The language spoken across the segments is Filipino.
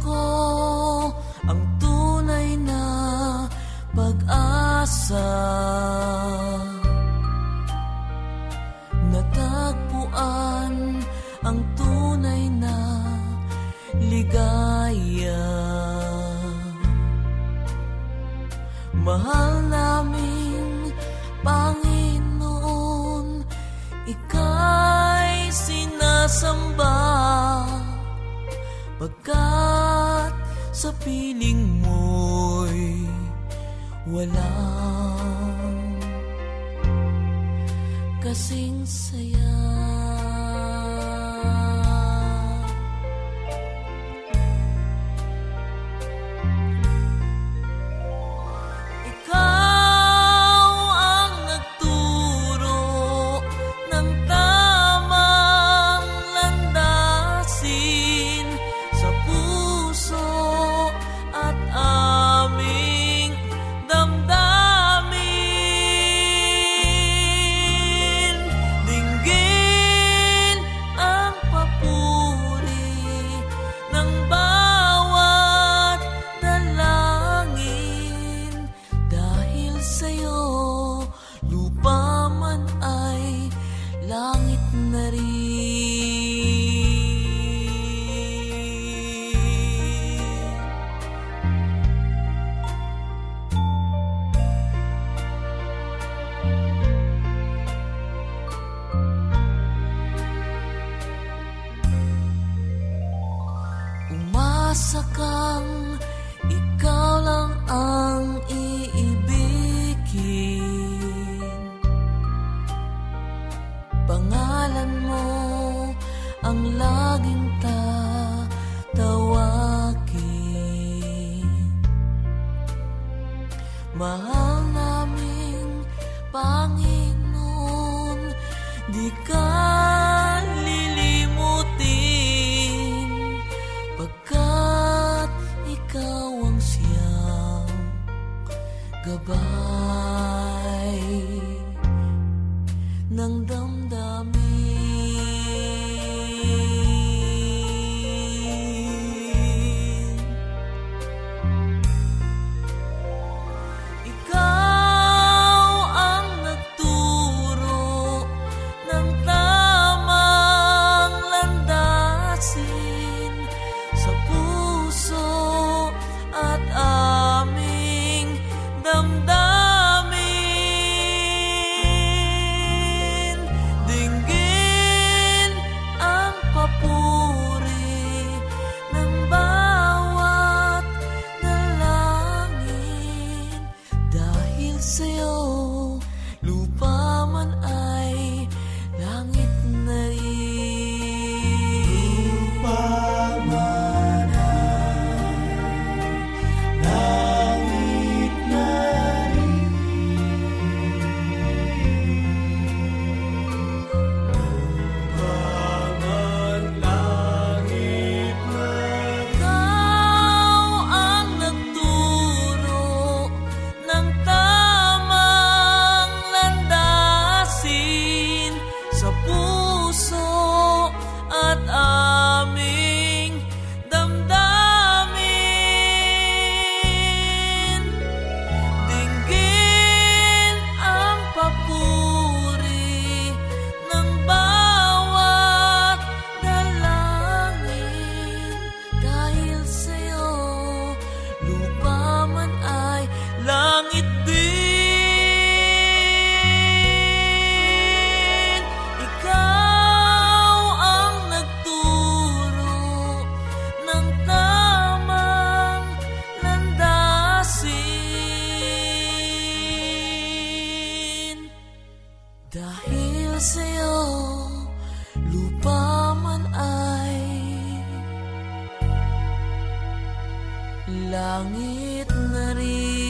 Ko ang tunay na pag-asa walang kasing langit na rin.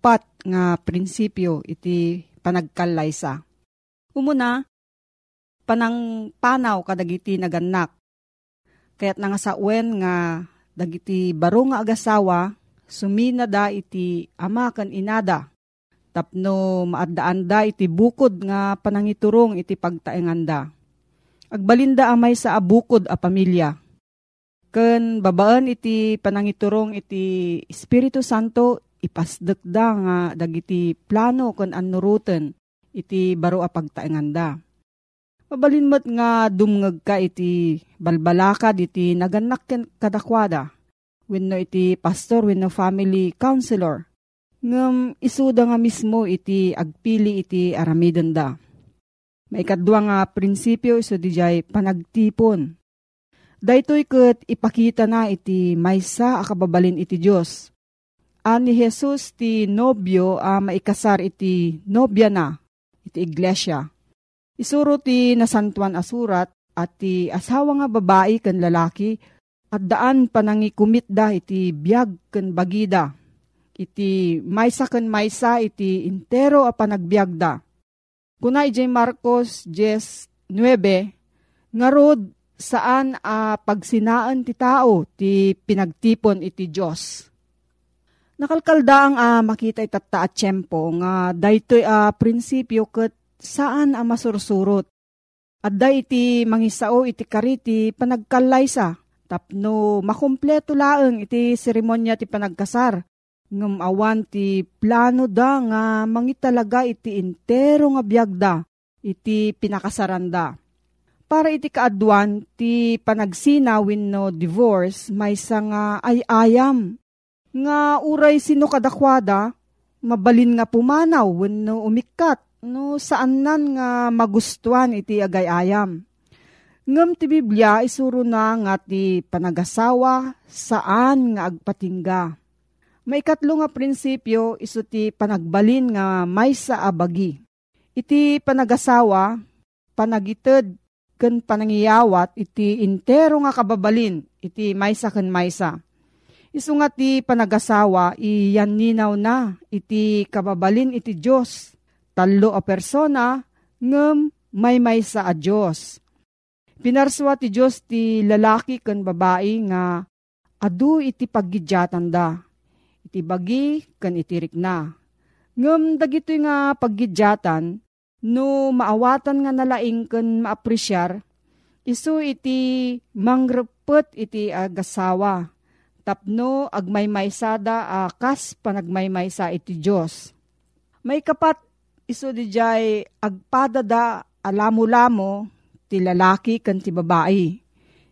upat nga prinsipyo iti panagkalaysa. Umuna, panang panaw kadagiti naganak. Kaya't nangasawen nga dagiti baro nga agasawa, sumina da iti ama kan inada. Tapno maadaan da iti bukod nga panangiturong iti pagtaenganda. Agbalinda amay sa abukod a pamilya. Ken babaan iti panangiturong iti Espiritu Santo ipasdekda nga dagiti plano ken annuruten iti baro a pagtaenganda. Mabalinmat nga dumngeg ka iti balbalakad iti naganak kadakwada. Wenno iti pastor wenno family counselor. Ngem isuda nga mismo iti agpili iti aramiden da. Maikadwa nga prinsipyo iso dijay panagtipon. Daytoy ket ipakita na iti maysa a kababalin iti Dios. Ani Jesus ti nobyo a maikasar iti nobya na iti iglesia. Isuro ti nasantuan asurat at ti asawa nga babae ken lalaki at daan panangikumit da iti biyag ken bagida. Iti maysa ken maysa iti intero a panagbiag da. Kunay J. Marcos 10.9 Ngarod saan a pagsinaan ti tao ti pinagtipon iti Diyos. Nakalkalda ang a makita itata at tiyempo nga daytoy a prinsipyo ket saan a masursurot. At da iti mangisao iti kariti panagkalaysa tapno makumpleto laeng iti seremonya ti panagkasar. Ngem awan ti plano da nga mangitalaga iti intero nga biyagda iti pinakasaranda Para iti kaadwan, ti panagsina no divorce, may nga ay ayam. Nga uray sino kadakwada, mabalin nga pumanaw wenno umikat, no saan nan nga magustuhan iti agay-ayam. Ngem ti Biblia isuro na nga ti panagasawa saan nga agpatingga. May katlo nga prinsipyo iso ti panagbalin nga may sa abagi. Iti panagasawa, panagited ken panangiyawat iti intero nga kababalin iti maysa ken maysa. Isu nga ti panagasawa iyan ninaw na iti kababalin iti Diyos. Talo a persona ngem may maysa a Diyos Pinarswa ti Diyos ti lalaki ken babae nga adu iti paggidyatan da. Iti bagi ken iti rikna. Ngem dagito nga paggidyatan no maawatan nga nalaing ken maapresyar isu iti mangrepet iti agasawa tapno agmaymaysada akas panagmaymaysa iti Dios. May kapat isu di jay agpadada alamo-lamo ti lalaki kan ti babae.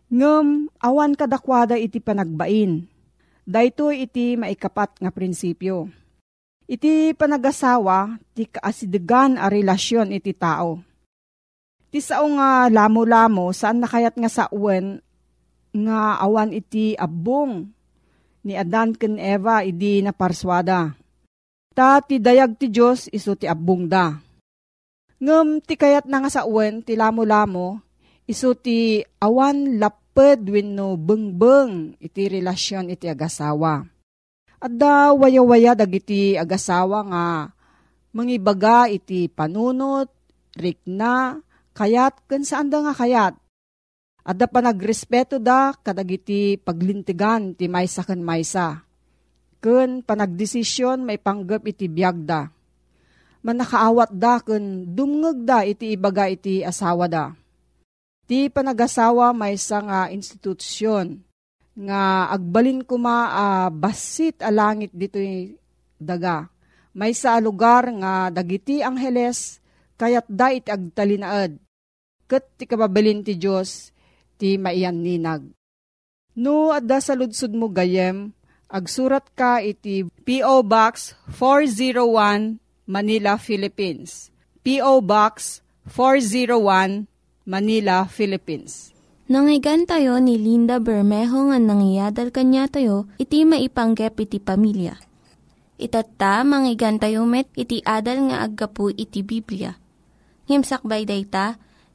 Ngem awan kadakwada iti panagbain. Dayto iti maikapat nga prinsipyo. Iti panagasawa, ti kaasidegan a relasyon iti tao. Ti sao nga lamo-lamo saan nakayat nga sa uwen nga awan iti abong ni Adan ken Eva idi na parswada. Ta ti dayag ti Diyos iso ti abong da Ngem ti kayat na nga sa uwen, ti lamo-lamo, iso ti awan laped wenno bengbeng iti relasyon iti agasawa. At da waya-waya dagiti agasawa nga mangibaga iti panunot, rikna, kayat, ken saan da nga kayat. At da pa nagrespeto da kadagiti paglintigan ti maysa ken maysa. Ken panagdesisyon may panggap iti biyagda manakaawat da kun dumngeg da iti ibaga iti asawa da. Ti panagasawa may nga institusyon nga agbalin kuma a uh, basit a langit dito daga. May sa lugar nga dagiti angheles kayat da iti agtalinaad. Kat ti kababilin ti Diyos ti maiyan ninag. No, adda sa ludsud mo gayem, agsurat ka iti P.O. Box 401 Manila, Philippines. P.O. Box 401, Manila, Philippines. Nangyigan tayo ni Linda Bermejo nga nangyadal kanya tayo, iti maipanggep iti pamilya. Itatta, manggigan tayo met, iti adal nga aggapu iti Biblia. Ngimsakbay day ta,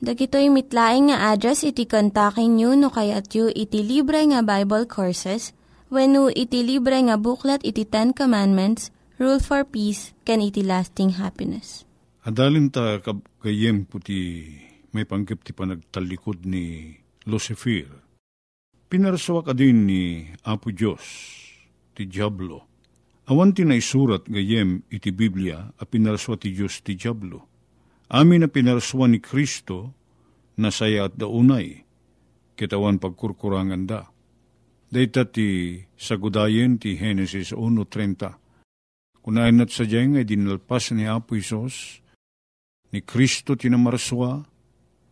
Dagitoy mitlaing nga address iti kontakin nyo no kayat yu iti libre nga Bible Courses when iti libre nga buklat iti Ten Commandments rule for peace, can iti lasting happiness. Adalin ta kagayem puti may panggap ti panagtalikod ni Lucifer. Pinaraswa ka din ni Apo Diyos, ti Diablo. Awan ti naisurat gayem iti Biblia a pinaraswa ti Diyos ti Diablo. Amin na pinaraswa ni Kristo na saya at daunay, kitawan pagkurkurangan da. Dayta ti sagudayen ti Genesis 1.30 Kunain at sadyang ay dinalpas ni Apo Isos, ni Kristo tinamarswa,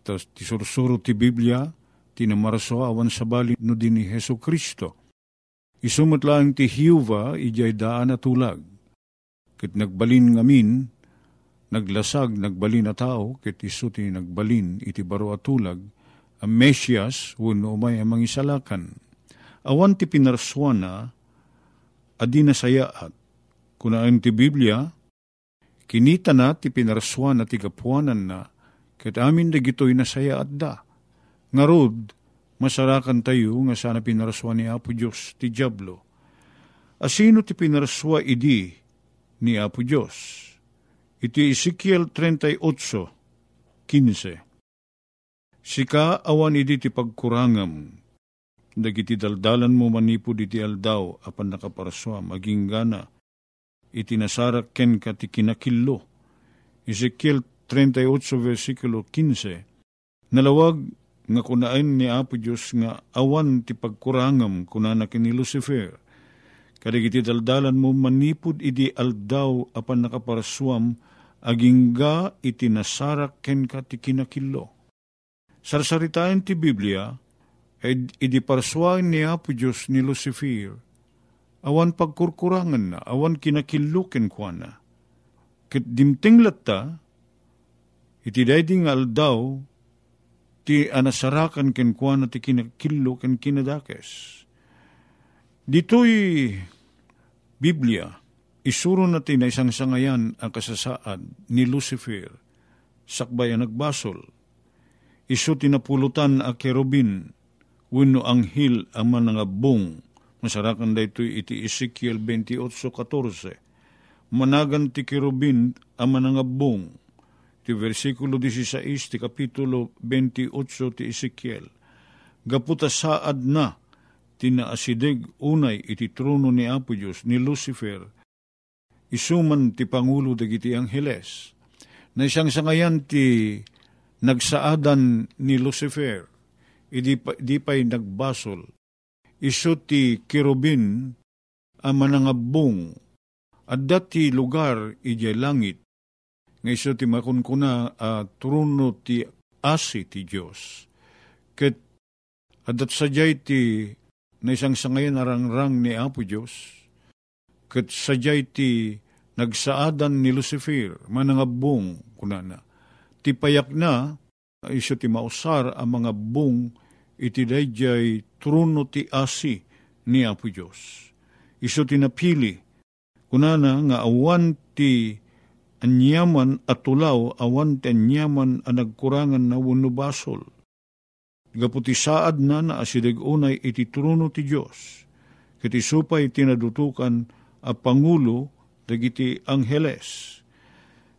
tas ti sursuro ti Biblia, tinamarswa awan sa bali no din ni Heso Kristo. Isumot lang ti Hiuva, ijay daan at tulag. Kit nagbalin ngamin, naglasag, nagbalin na tao, kit iso ti nagbalin, iti baro at tulag, ang Mesyas, wano umay amang isalakan. Awan ti pinarswana, adi na sayaat, Kunaan ti Biblia, kinita na ti pinaraswan na ti gapuanan na, ket amin da gito'y nasaya at da. Ngarod, masarakan tayo nga sana pinaraswa ni Apo Diyos ti Diablo. Asino ti pinaraswa idi ni Apo Diyos? Iti Ezekiel 38, 15. Sika awan idi ti pagkurangam, dagiti daldalan mo manipod iti aldaw, apan nakaparaswam, maging gana, iti nasarak ken ka ti kinakillo. Ezekiel 38 versikulo 15, nalawag nga kunain ni Apo Diyos nga awan ti pagkurangam kunana ni Lucifer. Kadigiti daldalan mo manipod idi aldaw apan nakaparaswam agingga iti nasarak ken ka ti kinakillo. Sarsaritain ti Biblia, ed idi paraswain ni Apo Diyos ni Lucifer, awan pagkurkurangan na, awan kinakilluken kwa na. Ket dimting latta, iti dayding aldaw, ti anasarakan ken kwa na ti kinakillo ken kinadakes. Dito'y Biblia, isuro natin na isang sangayan ang kasasaad ni Lucifer, sakbay ang nagbasol. Isu tinapulutan a kerubin, wino anghil ang manangabong, masarakan da ito iti Ezekiel 28.14. Managan ti kerubin ang manangabong, ti versikulo 16 ti kapitulo 28 ti Ezekiel. Gaputa saad na, tinaasideg unay iti trono ni Apo Diyos ni Lucifer, isuman ti Pangulo dagiti Angheles, na isang sangayan ti nagsaadan ni Lucifer, idi pa, di pa'y nagbasol, iso ti kirubin ang manangabong, at dati lugar ijay langit, nga iso ti makunkuna uh, truno ti asi ti Diyos. Ket adat sadyay ti na isang sangayan arangrang ni Apo Diyos, ket sadyay ti nagsaadan ni Lucifer, manangabong kunana. Ti payak na, iso ti mausar ang mga bung iti dayjay truno ti asi ni Apo Diyos. Iso ti napili, kunana nga awan ti anyaman at tulaw, awan ti anyaman ang nagkurangan na wano basol. Gaputi saad na na asidig unay iti truno ti Diyos. Kiti supay tinadutukan a Pangulo dagiti Angheles.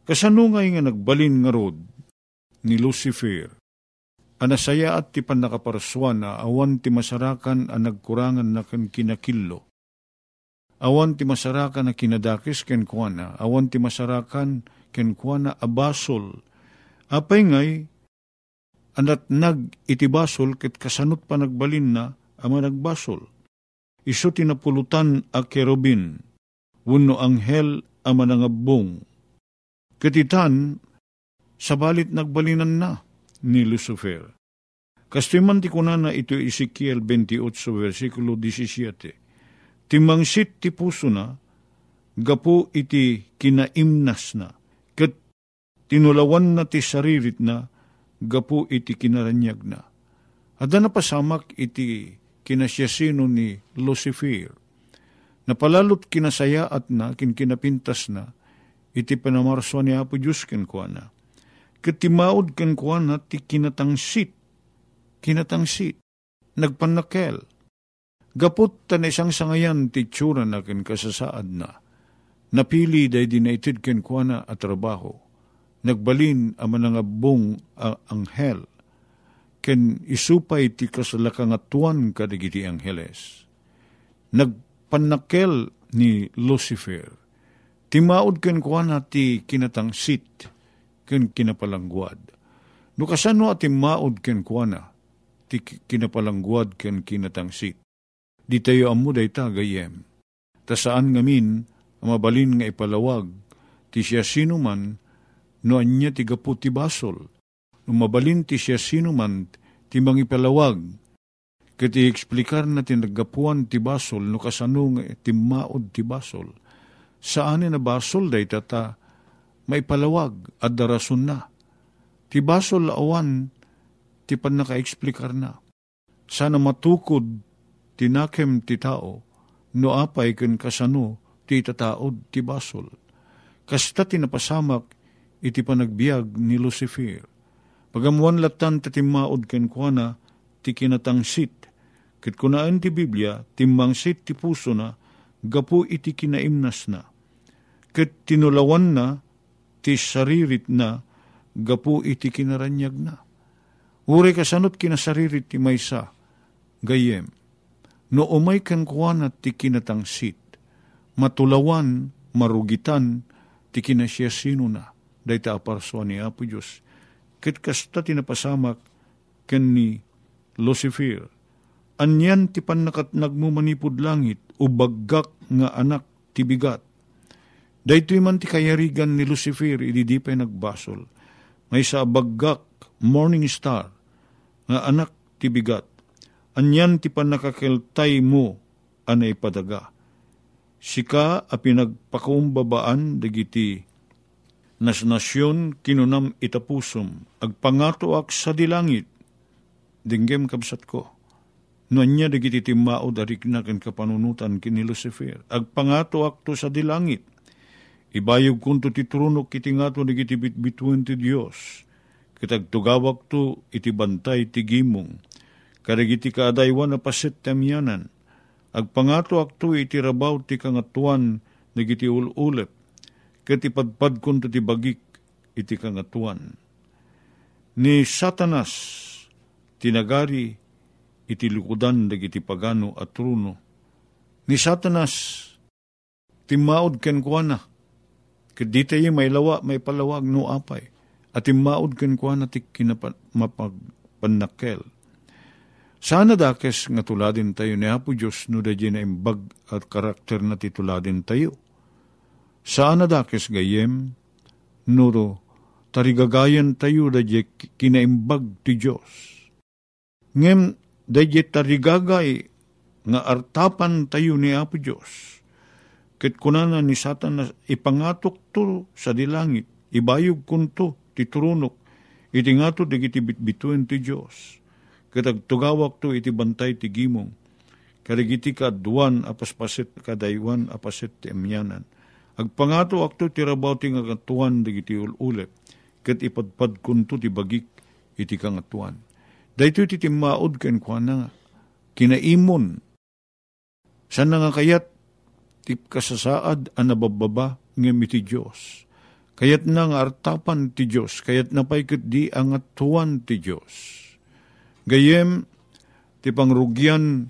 Kasanungay nga nagbalin nga rod ni Lucifer. Anasaya at ti panakaparaswan na awan ti masarakan ang nagkurangan na kinakillo. Awan ti masarakan na kinadakis ken kuana, awan ti masarakan ken kuana abasol. Apay ngay, anat nag itibasol ket kasanot pa nagbalin na ama nagbasol. Iso tinapulutan a kerubin, wuno anghel ama nangabong. Ketitan, sabalit nagbalinan na ni Lucifer. Kastiman ti kunana ito Ezekiel 28 versikulo 17. Timangsit ti puso na, gapo iti kinaimnas na, ket tinulawan na ti saririt na, gapo iti kinaranyag na. Ada na pasamak iti kinasyasino ni Lucifer. Napalalot kinasaya at na, kin kinapintas na, iti panamarso ni Apo Diyos ken kuana. Katimaod ken kuana ti kinatangsit, kinatangsit, nagpanakel. Gapot ta na isang sangayan ti tsura na ken kasasaad na. Napili day dinaitid ken kuana at trabaho. Nagbalin ang manangabong ang anghel. Ken isupay ti kasalakangatuan kadigiti angheles. Nagpanakel ni Lucifer timaod ken kuana ti kinatangsit ken kinapalangguad. No kasano at timaod ken kuana ti kinapalangguad ken kinatangsit. Di tayo amu dayta gayem. Ta saan ngamin mabalin nga ipalawag ti siya sino man no anya ti gapu ti basol. No mabalin ti siya sino man ti mangipalawag ket i-eksplikar na ti naggapuan ti basol no kasano nga ti maod ti basol saan na basol day tata may palawag at darason na. Ti basol awan ti pan naka-eksplikar na. Sana matukod tinakem ti tao no apay ken kasano ti tataod ti basol. Kasta tinapasamak iti panagbiag ni Lucifer. Pagamuan latan ti maod ken kuana ti kinatangsit. Ket kunaan ti Biblia, timmangsit ti puso na, gapu iti kinaimnas na. Ket tinulawan na, ti saririt na, gapu iti kinaranyag na. Uri kasanot kinasariri ti maysa, gayem, no umay kan kuwan at ti kinatangsit, matulawan, marugitan, ti kinasya sino na, day ta aparswa ni Apo Diyos. Kit kasta tinapasamak ken ni Lucifer, anyan ti panakat nagmumanipod langit, ubaggak nga anak ti bigat. Daytoy man ti kayarigan ni Lucifer, idi pa'y nagbasol. May sa baggak, morning star, nga anak ti bigat. Anyan ti panakakiltay mo, anay padaga. Sika a pinagpakumbabaan dagiti nas nasyon kinunam itapusom, agpangato ak sa dilangit, dinggem kabsat ko. No niya dagiti timao darik na kan kapanunutan kini Lucifer. Agpangato akto sa dilangit. Ibayog kunto ti truno kiti ngato dagiti bitbituan ti Diyos. Kitag tugawak to iti bantay ti gimong. Karagiti kaadaywan na pasit temyanan. Agpangato akto iti rabaw ti kangatuan dagiti ululep. Ket ipadpad kunto ti bagik iti kangatuan. Ni Satanas tinagari iti lukudan dagiti pagano at truno. Ni Satanas, timaod ken kuana, kadi tayo may lawa, may palawag no apay, at timaod ken kuana ti kinapagpanakel. Sana dakes nga tuladin tayo ni Apo Diyos no da na imbag at karakter na tituladin tayo. Sana dakes gayem no tarigagayan tayo da kinaimbag ti Diyos. Ngem Dayjit tarigagay nga artapan tayo ni Apo Diyos. Ket kunana ni Satan na ipangatok to sa dilangit, ibayog kunto, titurunok, iti nga to digiti bitbituen ti Diyos. Ket tugawak to iti bantay ti gimong, karigiti ka duwan apaspasit kadaywan apasit ti emyanan. Agpangato akto ti rabaw ti nga katuan digiti ululep, ket ipadpad kunto ti bagik iti kangatuan Dahito iti timaod ken kwa na nga. Kinaimon. Sana nga kayat ti kasasaad ang nabababa ng iti Diyos. Kayat na nga artapan ti Diyos, kayat napay ket di ang atuan ti Diyos. Gayem, ti pangrugyan,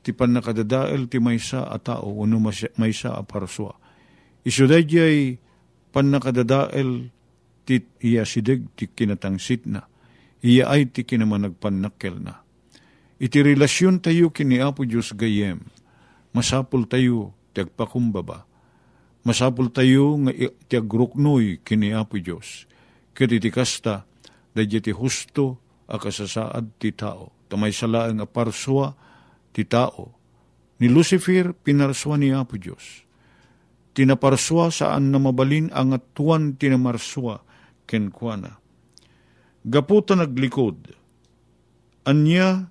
ti panakadadael ti maysa a tao, uno maysa a parswa. Isuday jay panakadadael ti iya sideg ti kinatangsit na iya ay ti kinamanagpanakkel na. Iti relasyon tayo kini Apo Diyos gayem, masapul tayo ti agpakumbaba. Masapul tayo nga ti agruknoy kini Apo Diyos. Ket iti kasta, dadya ti husto a kasasaad ti tao. Tamay salaang a parswa ti tao. Ni Lucifer pinarswa ni Apo Diyos. Tinaparswa saan na mabalin ang atuan tinamarswa kenkwana Gaputa naglikod, anya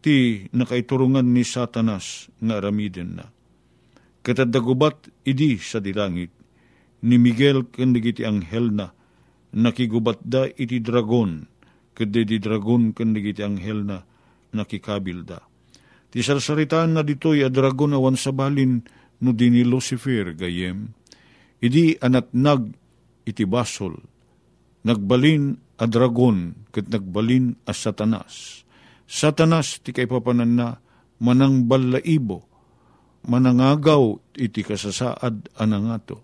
ti nakaiturungan ni Satanas nga aramiden na. Katadagubat idi sa dilangit, ni Miguel kandigiti anghel na, nakigubat da iti dragon, kada di dragon kandigiti anghel na, nakikabil da. Ti sarsaritaan na ditoy a dragon awan sa balin no di ni Lucifer gayem, idi anat nag iti basol, nagbalin a dragon ket nagbalin a satanas. Satanas ti kay papanan na manang balaibo, manangagaw iti kasasaad anangato.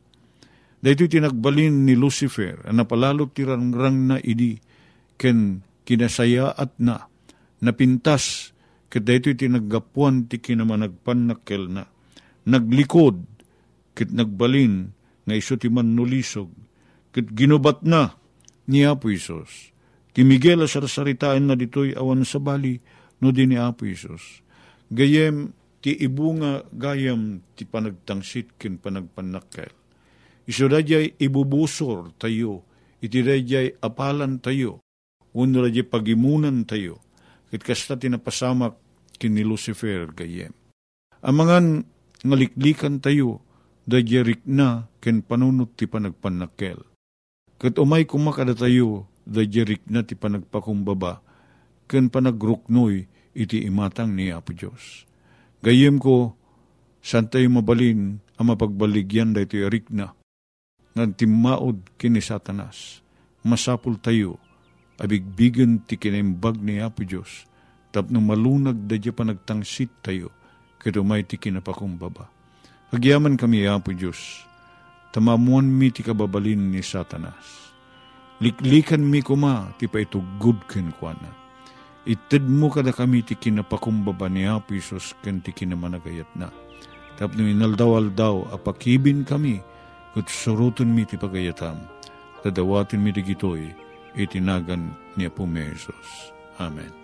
Dahito iti nagbalin ni Lucifer, napalalo ti rangrang na idi, ken kinasaya at na, napintas, ket dahito iti naggapuan ti kinamanagpan nakkel na, naglikod, ket nagbalin, nga iso ti man nulisog, ket ginubat na, ni Apo Isos. Ti Miguel a sarsaritaan na ditoy awan sa bali no di ni Apo Isos. Gayem ti ibunga gayam ti panagtangsit ken panagpanakkel. Iso dayay ibubusor tayo, iti dayay apalan tayo, uno dayay pagimunan tayo, ket kasta tinapasamak kin ni Lucifer gayem. Amangan ngaliklikan tayo, dayay na ken panunot ti panagpanakkel Kat umay kumakada tayo, da jerik na ti panagpakumbaba, ken panagruknoy iti imatang ni Apo Diyos. Gayem ko, san tayo mabalin ang mapagbaligyan da iti erik na, nga timaod kini satanas, masapul tayo, abigbigan ti kinaimbag ni Apo Diyos, tapno malunag da pa nagtangsit tayo, kado may ti kinapakumbaba. Agyaman kami, Apo Diyos, tamamuan mi ti kababalin ni Satanas. Liklikan mi kuma, ti pa ito good ken kuana. Itid mo kada kami ti kinapakumbaba ni Apo Isos ken ti kinamanagayat na. Tapno inaldaw-aldaw, apakibin kami, kat surutan mi ti pagayatam. Tadawatin mi ti gitoy, itinagan niya po may Jesus. Amen.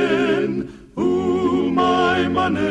money.